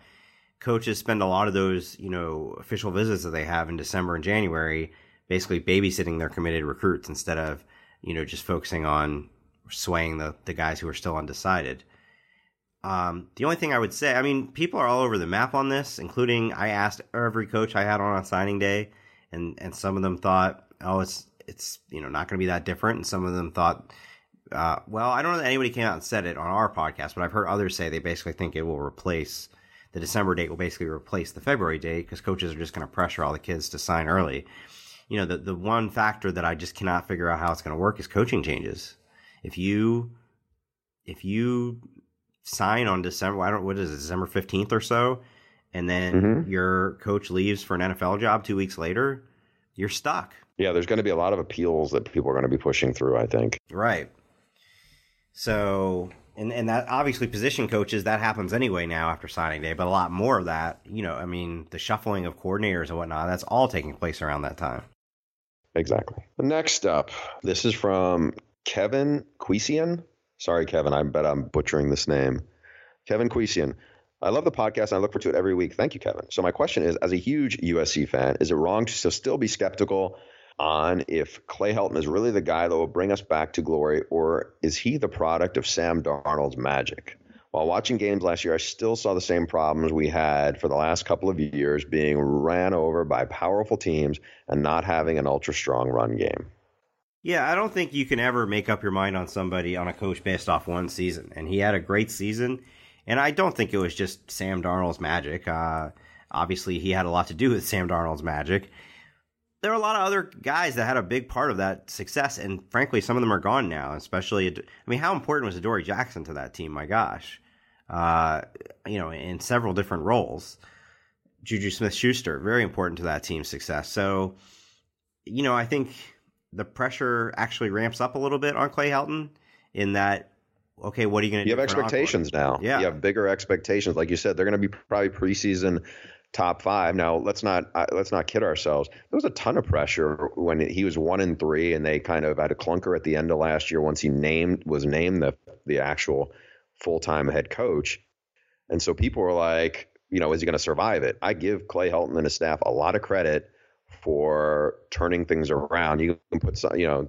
coaches spend a lot of those you know official visits that they have in December and January basically babysitting their committed recruits instead of you know just focusing on swaying the the guys who are still undecided. Um, the only thing I would say, I mean, people are all over the map on this, including I asked every coach I had on on signing day, and and some of them thought, oh, it's it's you know not going to be that different, and some of them thought, uh, well, I don't know that anybody came out and said it on our podcast, but I've heard others say they basically think it will replace the December date will basically replace the February date because coaches are just going to pressure all the kids to sign early. You know, the the one factor that I just cannot figure out how it's going to work is coaching changes. If you if you sign on December. I don't what is it, December fifteenth or so, and then mm-hmm. your coach leaves for an NFL job two weeks later, you're stuck. Yeah, there's going to be a lot of appeals that people are going to be pushing through. I think. Right. So, and and that obviously position coaches that happens anyway now after signing day, but a lot more of that, you know, I mean, the shuffling of coordinators and whatnot, that's all taking place around that time. Exactly. Next up, this is from Kevin Quisian. Sorry, Kevin. I bet I'm butchering this name. Kevin Quisian. I love the podcast and I look forward to it every week. Thank you, Kevin. So my question is, as a huge USC fan, is it wrong to still be skeptical on if Clay Helton is really the guy that will bring us back to glory, or is he the product of Sam Darnold's magic? While watching games last year, I still saw the same problems we had for the last couple of years being ran over by powerful teams and not having an ultra strong run game. Yeah, I don't think you can ever make up your mind on somebody on a coach based off one season. And he had a great season. And I don't think it was just Sam Darnold's magic. Uh, obviously, he had a lot to do with [laughs] Sam Darnold's magic. There are a lot of other guys that had a big part of that success. And frankly, some of them are gone now, especially, I mean, how important was Adoree Jackson to that team? My gosh. Uh, you know, in several different roles. Juju Smith Schuster, very important to that team's success. So, you know, I think the pressure actually ramps up a little bit on Clay Helton in that okay, what are you going to do? You have expectations now. Yeah. You have bigger expectations. Like you said, they're going to be probably preseason top five. Now let's not uh, let's not kid ourselves. There was a ton of pressure when he was one and three, and they kind of had a clunker at the end of last year once he named was named the the actual full time head coach, and so people were like, you know, is he going to survive it? I give Clay Helton and his staff a lot of credit for turning things around. You can put some, you know,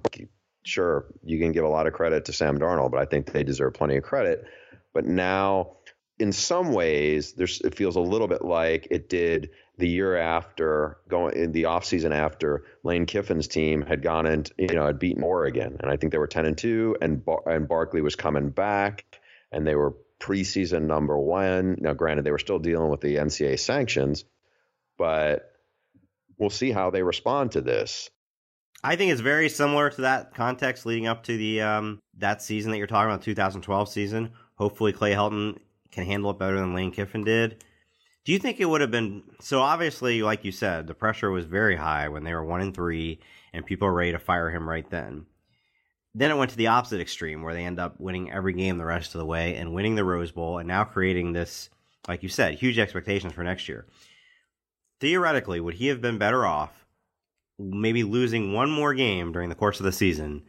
sure, you can give a lot of credit to Sam Darnold, but I think they deserve plenty of credit. But now, in some ways, there's it feels a little bit like it did the year after going in the offseason after Lane Kiffin's team had gone and you know had beaten Oregon, and I think they were ten and two, and Bar- and Barkley was coming back, and they were preseason number one. Now, granted, they were still dealing with the NCAA sanctions, but we'll see how they respond to this. I think it's very similar to that context leading up to the um, that season that you're talking about, 2012 season. Hopefully, Clay Helton can handle it better than Lane Kiffin did. Do you think it would have been so? Obviously, like you said, the pressure was very high when they were one and three, and people were ready to fire him right then. Then it went to the opposite extreme, where they end up winning every game the rest of the way and winning the Rose Bowl, and now creating this, like you said, huge expectations for next year theoretically, would he have been better off maybe losing one more game during the course of the season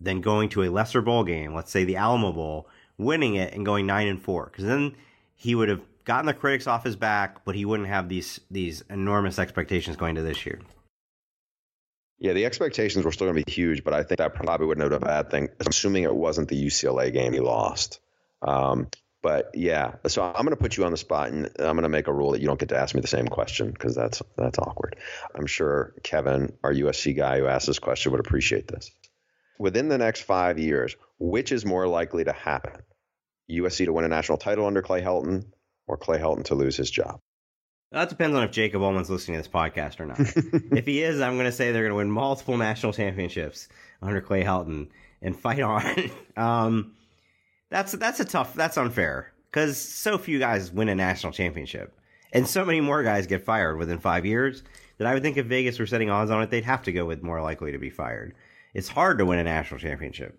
than going to a lesser bowl game, let's say the Alamo Bowl, winning it and going nine and four? Because then he would have gotten the critics off his back, but he wouldn't have these these enormous expectations going to this year. Yeah, the expectations were still going to be huge, but I think that probably wouldn't have been a bad thing, assuming it wasn't the UCLA game he lost. Um, but yeah, so I'm going to put you on the spot, and I'm going to make a rule that you don't get to ask me the same question because that's that's awkward. I'm sure Kevin, our USC guy who asked this question, would appreciate this. within the next five years, which is more likely to happen? USC to win a national title under Clay Helton or Clay Helton to lose his job? That depends on if Jacob Ullman's listening to this podcast or not. [laughs] if he is, I'm going to say they're going to win multiple national championships under Clay Helton and fight on. [laughs] um, that's that's a tough. That's unfair because so few guys win a national championship, and so many more guys get fired within five years that I would think if Vegas were setting odds on it, they'd have to go with more likely to be fired. It's hard to win a national championship.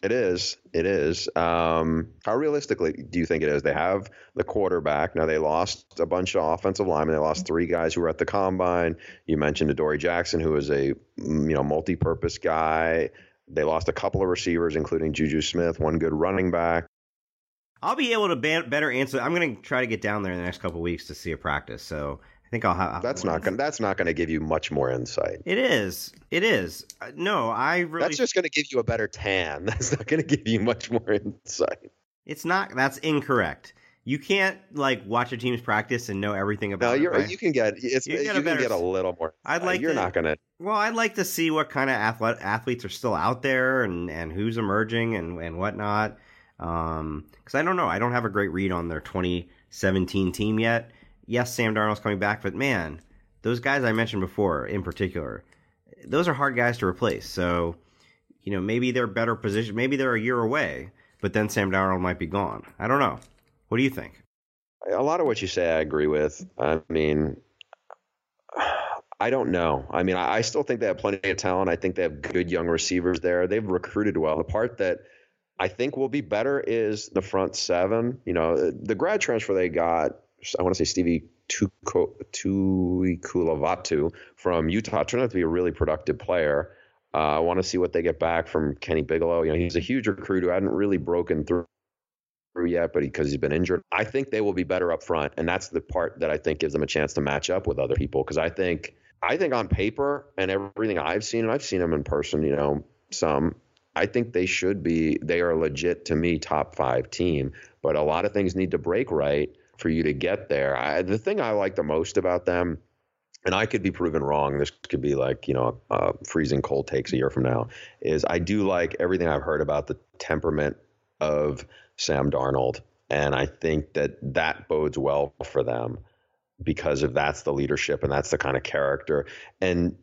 It is. It is. Um, how realistically do you think it is? They have the quarterback. Now, they lost a bunch of offensive linemen. They lost three guys who were at the combine. You mentioned Adoree Jackson, who was a mm, you know multi-purpose guy. They lost a couple of receivers, including Juju Smith, one good running back. I'll be able to better answer. I'm going to try to get down there in the next couple weeks to see a practice. So I think I'll have. That's not going. That's not going to give you much more insight. It is. It is. Uh, no, I really. That's just going to give you a better tan. [laughs] That's not going to give you much more insight. It's not. That's incorrect. You can't like watch a team's practice and know everything about. No, you're. It, right? You can get. It's. You, get you can get a little more. I'd like. You're to, not going to. Well, I'd like to see what kind of athlete, athletes are still out there and and who's emerging and and whatnot. Um, because I don't know. I don't have a great read on their 2017 team yet. Yes, Sam Darnold's coming back, but man, those guys I mentioned before, in particular, those are hard guys to replace. So, you know, maybe they're better positioned. Maybe they're a year away, but then Sam Darnold might be gone. I don't know. What do you think? A lot of what you say, I agree with. I mean, I don't know. I mean, I, still think they have plenty of talent. I think they have good young receivers there. They've recruited well. The part that I think will be better is the front seven. You know, the grad transfer they got I want to say Stevie Tu'ikolovatu from Utah turned out to be a really productive player. Uh, I want to see what they get back from Kenny Bigelow. You know, he's a huge recruit who hadn't really broken through yet, but because he, has been injured, I think they will be better up front, and that's the part that I think gives them a chance to match up with other people. Because I think, I think on paper and everything I've seen, and I've seen them in person, you know, some. I think they should be. They are legit to me top five team, but a lot of things need to break right for you to get there. I, the thing I like the most about them, and I could be proven wrong. This could be like you know uh, freezing cold takes a year from now. Is I do like everything I've heard about the temperament of Sam Darnold, and I think that that bodes well for them because of that's the leadership and that's the kind of character and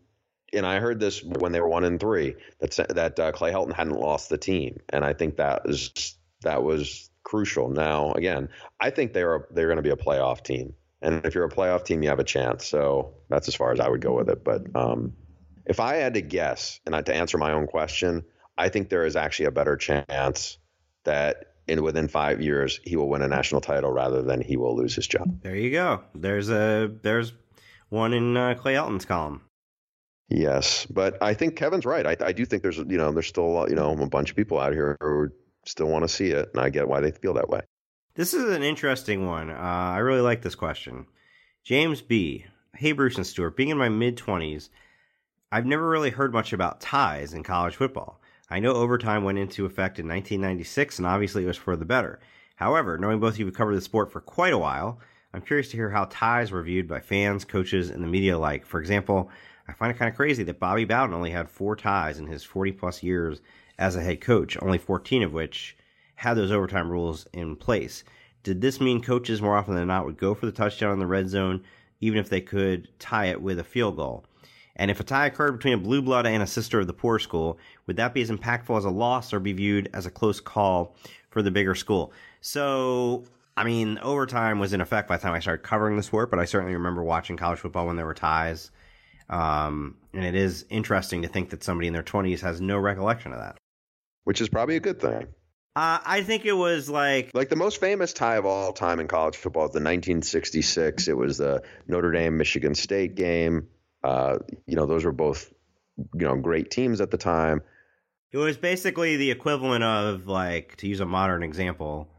and I heard this when they were one and three that that uh, Clay Helton hadn't lost the team, and I think that was that was crucial. Now, again, I think they're they're going to be a playoff team, and if you're a playoff team, you have a chance. So that's as far as I would go with it. But um, if I had to guess, and I, to answer my own question, I think there is actually a better chance that in within five years he will win a national title rather than he will lose his job. There you go. There's a there's one in uh, Clay Helton's column. Yes, but I think Kevin's right. I, I do think there's you know there's still you know a bunch of people out here who still want to see it, and I get why they feel that way. This is an interesting one. Uh, I really like this question. James B. Hey, Bruce and Stewart. Being in my mid 20s, I've never really heard much about ties in college football. I know overtime went into effect in 1996, and obviously it was for the better. However, knowing both of you have covered the sport for quite a while, I'm curious to hear how ties were viewed by fans, coaches, and the media alike. For example, I find it kind of crazy that Bobby Bowden only had four ties in his 40 plus years as a head coach, only 14 of which had those overtime rules in place. Did this mean coaches more often than not would go for the touchdown in the red zone, even if they could tie it with a field goal? And if a tie occurred between a blue blood and a sister of the poor school, would that be as impactful as a loss or be viewed as a close call for the bigger school? So, I mean, overtime was in effect by the time I started covering the sport, but I certainly remember watching college football when there were ties. Um, and it is interesting to think that somebody in their 20s has no recollection of that which is probably a good thing. Uh, I think it was like like the most famous tie of all time in college football is the 1966. It was the Notre Dame Michigan State game. Uh, you know, those were both you know great teams at the time. It was basically the equivalent of like to use a modern example,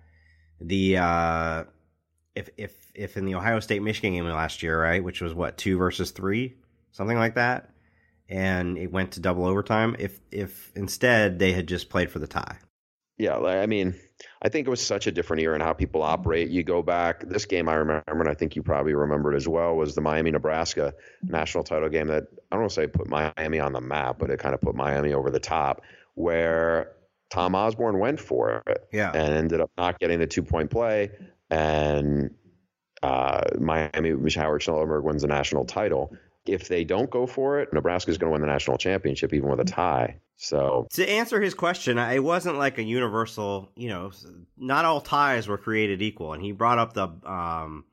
the uh, if if if in the Ohio State Michigan game last year, right, which was what two versus three, something like that and it went to double overtime if if instead they had just played for the tie. Yeah, I mean, I think it was such a different era in how people operate. You go back, this game I remember, and I think you probably remember it as well, was the Miami Nebraska national title game that I don't want to say put Miami on the map, but it kind of put Miami over the top. where Tom Osborne went for it Yeah. and ended up not getting the two point play. And uh, Miami, Howard Schnellenberger wins the national title. If they don't go for it, Nebraska's going to win the national championship, even with a tie. So, To answer his question, it wasn't like a universal, you know, not all ties were created equal. And he brought up the um,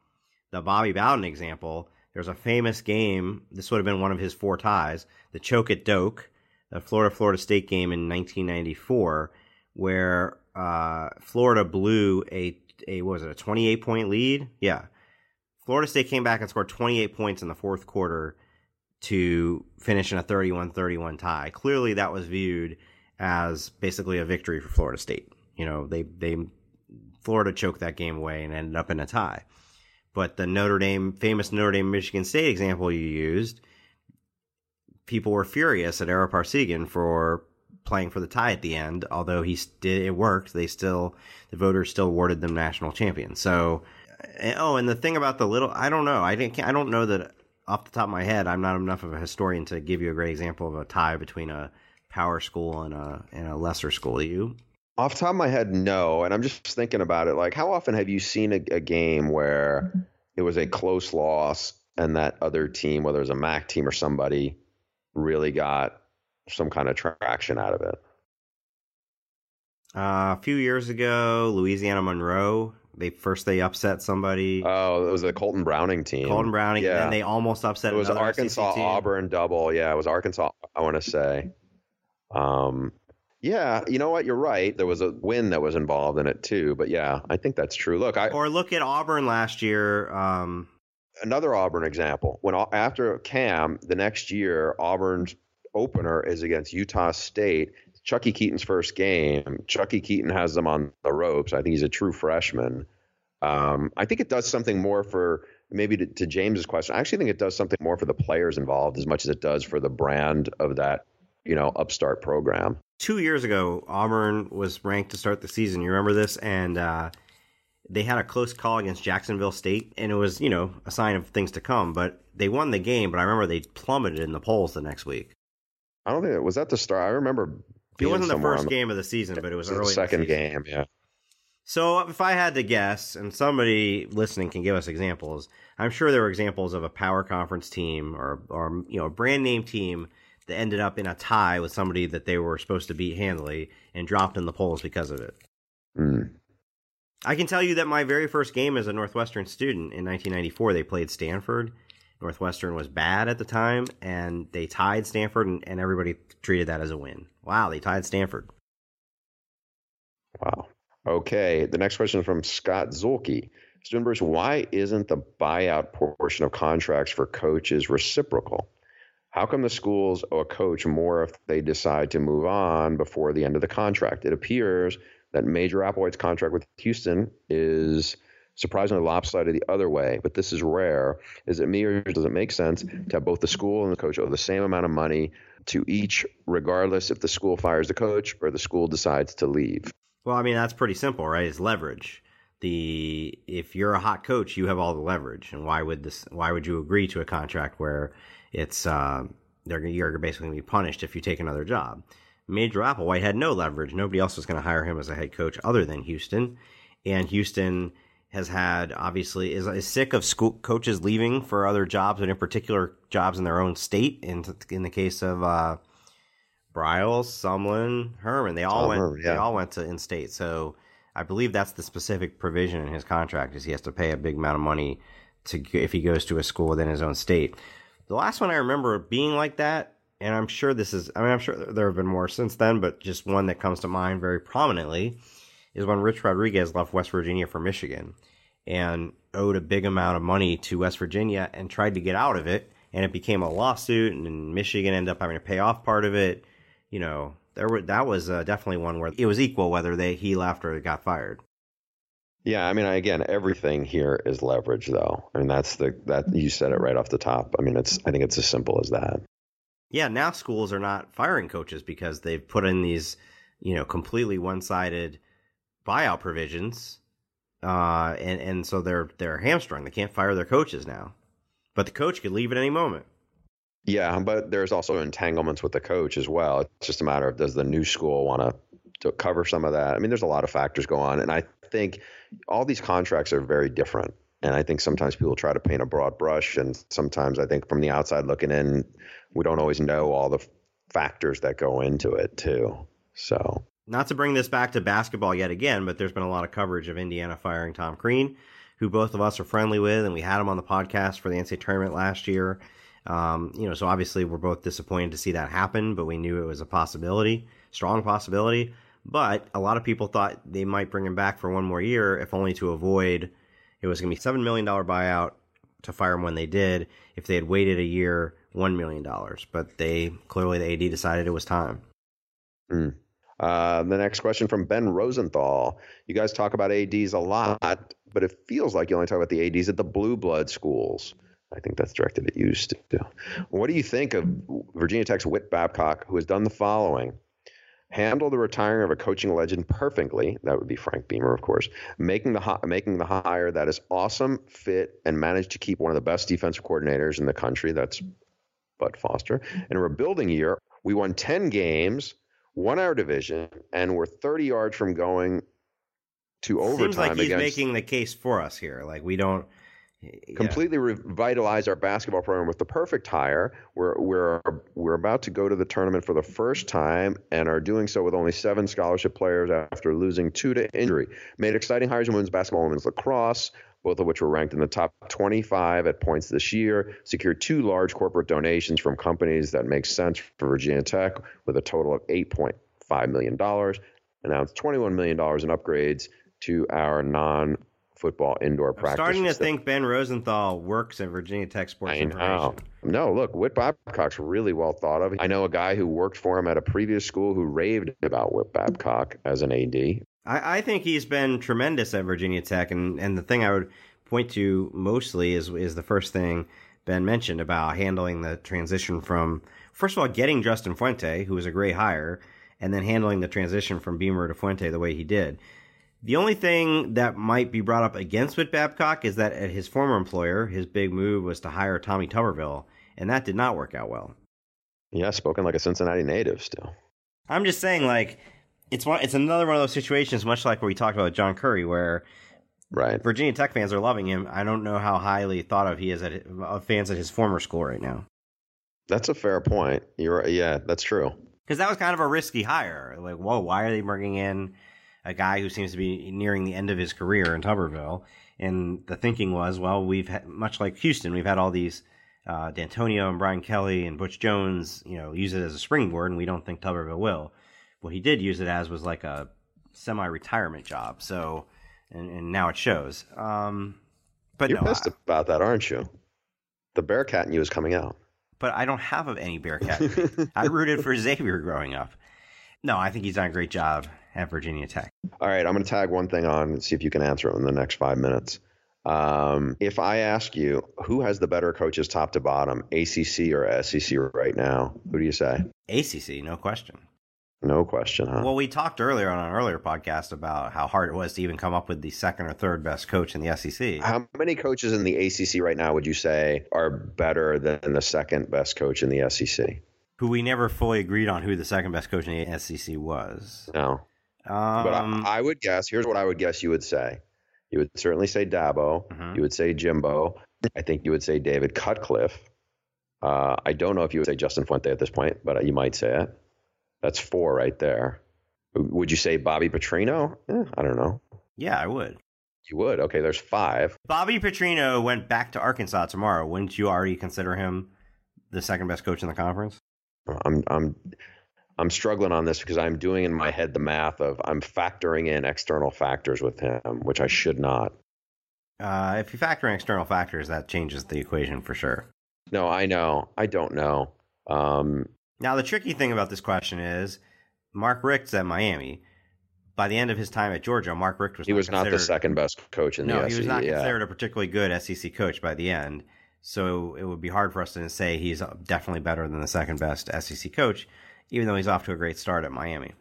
the Bobby Bowden example. There's a famous game. This would have been one of his four ties, the choke at Doak, the Florida Florida State game in 1994, where uh, Florida blew a a was it a 28 point lead? Yeah, Florida State came back and scored 28 points in the fourth quarter to finish in a 31-31 tie. Clearly that was viewed as basically a victory for Florida State. You know, they they Florida choked that game away and ended up in a tie. But the Notre Dame famous Notre Dame Michigan State example you used, people were furious at Ara Parseghian for playing for the tie at the end. Although he did it worked, they still the voters still awarded them national champion. So eh, oh, and the thing about the little I don't know. I didn't I don't know that off the top of my head, I'm not enough of a historian to give you a great example of a tie between a power school and a and a lesser school. Do you? off the top of my head, no. And I'm just thinking about it. Like, how often have you seen a, a game where it was a close loss and that other team, whether it was a MAC team or somebody, really got some kind of traction out of it? Uh, a few years ago, Louisiana Monroe. They first they upset somebody, Oh, it was the Kolton Browning team. Kolton Browning, and yeah. then they almost upset. It was Arkansas. Auburn double. Yeah, it was Arkansas. I want to say. Um, yeah, you know what? You're right. There was a win that was involved in it too. But yeah, I think that's true. Look, I, Or look at Auburn last year. Um, another Auburn example. When after Cam, the next year, Auburn's opener is against Utah State. Chuckie Keeton's first game. Chuckie Keeton has them on the ropes. I think he's a true freshman. Um, I think it does something more for maybe to, to James's question. I actually think it does something more for the players involved as much as it does for the brand of that, you know, upstart program. two years ago, Auburn was ranked to start the season. You remember this? And uh, they had a close call against Jacksonville State, and it was, you know, a sign of things to come. But they won the game, but I remember they plummeted in the polls the next week. I don't think it was that the start. I remember It wasn't the first on game of the season, but it was the early the second game. Yeah. So if I had to guess, and somebody listening can give us examples, I'm sure there were examples of a power conference team or or you know a brand name team that ended up in a tie with somebody that they were supposed to beat handily and dropped in the polls because of it. Mm. I can tell you that my very first game as a Northwestern student in 1994, they played Stanford. Northwestern was bad at the time, and they tied Stanford, and, and everybody treated that as a win. Wow, they tied Stanford. Wow. Okay. The next question is from Scott Zulke. Student why isn't the buyout portion of contracts for coaches reciprocal? How come the schools owe a coach more if they decide to move on before the end of the contract? It appears that Major Applewhite's contract with Houston is surprisingly lopsided the other way, but this is rare. Is it me or does it make sense to have both the school and the coach owe the same amount of money to each, regardless if the school fires the coach or the school decides to leave? Well, I mean that's pretty simple, right? It's leverage. The if you're a hot coach, you have all the leverage, and why would this? Why would you agree to a contract where it's uh, they're you're basically going to be punished if you take another job? Major Applewhite had no leverage. Nobody else was going to hire him as a head coach other than Houston, and Houston has had obviously is, is sick of school coaches leaving for other jobs, and in particular jobs in their own state. In in the case of uh, Briles, Sumlin, Herman, they all Oh, went. Yeah. They all went to in-state. So I believe that's the specific provision in his contract is he has to pay a big amount of money to if he goes to a school within his own state. The last one I remember being like that, and I'm sure this is. I mean, I'm sure there have been more since then, but just one that comes to mind very prominently is when Rich Rodriguez left West Virginia for Michigan and owed a big amount of money to West Virginia and tried to get out of it, and it became a lawsuit, and Michigan ended up having to pay off part of it. You know, there were that was uh, definitely one where it was equal whether they he left or got fired. Yeah, I mean, again, everything here is leverage, though. I mean, that's the that you said it right off the top. I mean, it's I think it's as simple as that. Yeah, now schools are not firing coaches because they've put in these, you know, completely one-sided buyout provisions, uh, and and so they're they're hamstrung. They can't fire their coaches now, but the coach could leave at any moment. Yeah, but there's also entanglements with the coach as well. It's just a matter of does the new school want to cover some of that? I mean, there's a lot of factors go on, and I think all these contracts are very different. And I think sometimes people try to paint a broad brush, and sometimes I think from the outside looking in, we don't always know all the factors that go into it too. So, not to bring this back to basketball yet again, but there's been a lot of coverage of Indiana firing Tom Crean, who both of us are friendly with, and we had him on the podcast for the NCAA tournament last year. Um, you know, so obviously we're both disappointed to see that happen, but we knew it was a possibility, strong possibility. But a lot of people thought they might bring him back for one more year, if only to avoid it was going to be seven million dollar buyout to fire him when they did. If they had waited a year, one million dollars. But they clearly the AD decided it was time. Mm. Uh, the next question from Ben Rosenthal. You guys talk about ADs a lot, but it feels like you only talk about the ADs at the blue blood schools. I think that's directed at you, Stew. What do you think of Virginia Tech's Whit Babcock, who has done the following? Handle the retiring of a coaching legend perfectly. That would be Frank Beamer, of course. Making the making the hire that is awesome, fit, and managed to keep one of the best defensive coordinators in the country. That's Bud Foster. In a rebuilding year, we won ten games, won our division, and we're 30 yards from going to overtime. Seems like he's against, making the case for us here. Like we don't yeah. completely revitalize our basketball program with the perfect hire. We're we're we're about to go to the tournament for the first time and are doing so with only seven scholarship players after losing two to injury. Made exciting hires in women's basketball, women's lacrosse. Both of which were ranked in the top 25 at points this year. Secured two large corporate donations from companies that make sense for Virginia Tech, with a total of 8.5 million dollars. Announced 21 million dollars in upgrades to our non football indoor practice. I'm starting to think Ben Rosenthal works at Virginia Tech Sports I. Know. No, look, Whit Babcock's really well thought of. I know a guy who worked for him at a previous school who raved about Whit Babcock as an AD. I, I think he's been tremendous at Virginia Tech, and, and the thing I would point to mostly is is the first thing Ben mentioned about handling the transition from first of all getting Justin Fuente, who was a great hire, and then handling the transition from Beamer to Fuente the way he did. The only thing that might be brought up against Whit Babcock is that at his former employer, his big move was to hire Tommy Tuberville, and that did not work out well. Yeah, spoken like a Cincinnati native still. I'm just saying, like, it's one, it's another one of those situations, much like what we talked about with John Currie, where right Virginia Tech fans are loving him. I don't know how highly thought of he is at of fans at his former school right now. That's a fair point. You're yeah, that's true. Because that was kind of a risky hire. Like, whoa, why are they bringing in a guy who seems to be nearing the end of his career in Tuberville. And the thinking was, well, we've had, much like Houston, we've had all these uh, Dantonio and Brian Kelly and Butch Jones, you know, use it as a springboard, and we don't think Tuberville will. What he did use it as was like a semi-retirement job. So, and, and now it shows. Um, but you're no, pissed I, about that, aren't you? The Bearcat in you is coming out. But I don't have any Bearcat. [laughs] I rooted for Xavier growing up. No, I think he's done a great job at Virginia Tech. All right, I'm going to tag one thing on and see if you can answer it in the next five minutes. Um, if I ask you who has the better coaches top to bottom, ACC or SEC right now, who do you say? ACC, no question. No question, huh? Well, we talked earlier on an earlier podcast about how hard it was to even come up with the second or third best coach in the SEC. How many coaches in the ACC right now would you say are better than the second best coach in the SEC? Who we never fully agreed on who the second best coach in the SEC was. No. Um, but I, I, would guess. Here's what I would guess you would say. You would certainly say Dabo. Mhm. You would say Jimbo. I think you would say David Cutcliffe. Uh, I don't know if you would say Justin Fuente at this point, but you might say it. That's four right there. Would you say Bobby Petrino? Eh, I don't know. yeah, I would. You would. Okay, there's five. Bobby Petrino went back to Arkansas tomorrow. Wouldn't you already consider him the second best coach in the conference? I'm I'm I'm struggling on this because I'm doing in my head the math of I'm factoring in external factors with him, which I should not. Uh, if you factor in external factors, that changes the equation for sure. No, I know. I don't know. Um, Now, the tricky thing about this question is Mark Richt's at Miami. By the end of his time at Georgia, Mark Richt was he not was not the second best coach in no, the he was not yeah. considered a particularly good SEC coach by the end. So it would be hard for us to say he's definitely better than the second best SEC coach, even though he's off to a great start at Miami.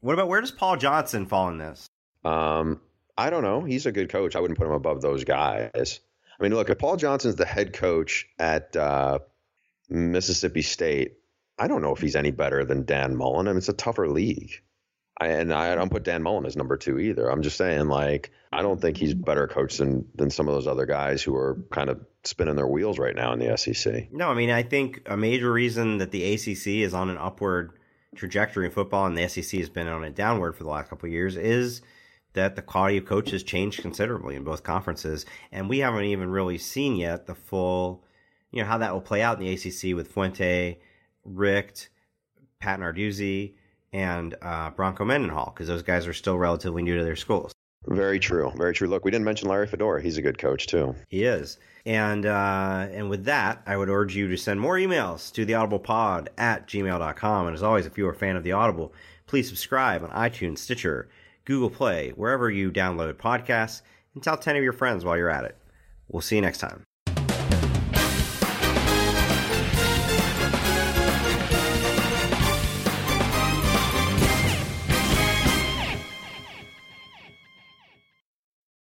What about where does Paul Johnson fall in this? Um, I don't know. He's a good coach. I wouldn't put him above those guys. I mean, look, if Paul Johnson's the head coach at uh, Mississippi State, I don't know if he's any better than Dan Mullen. I mean, it's a tougher league. I, and I don't put Dan Mullen as number two either. I'm just saying, like, I don't think he's better coach than than some of those other guys who are kind of spinning their wheels right now in the SEC. No, I mean, I think a major reason that the ACC is on an upward trajectory in football and the SEC has been on a downward for the last couple of years is that the quality of coaches changed considerably in both conferences, and we haven't even really seen yet the full, you know, how that will play out in the ACC with Fuente, Richt, Pat Narduzzi and uh, Bronco Mendenhall because those guys are still relatively new to their schools. Very true. Very true. Look, we didn't mention Larry Fedora. He's a good coach too. He is. And uh, and with that, I would urge you to send more emails to the theaudiblepod at gmail.com. And as always, if you are a fan of The Audible, please subscribe on iTunes, Stitcher, Google Play, wherever you download podcasts, and tell 10 of your friends while you're at it. We'll see you next time.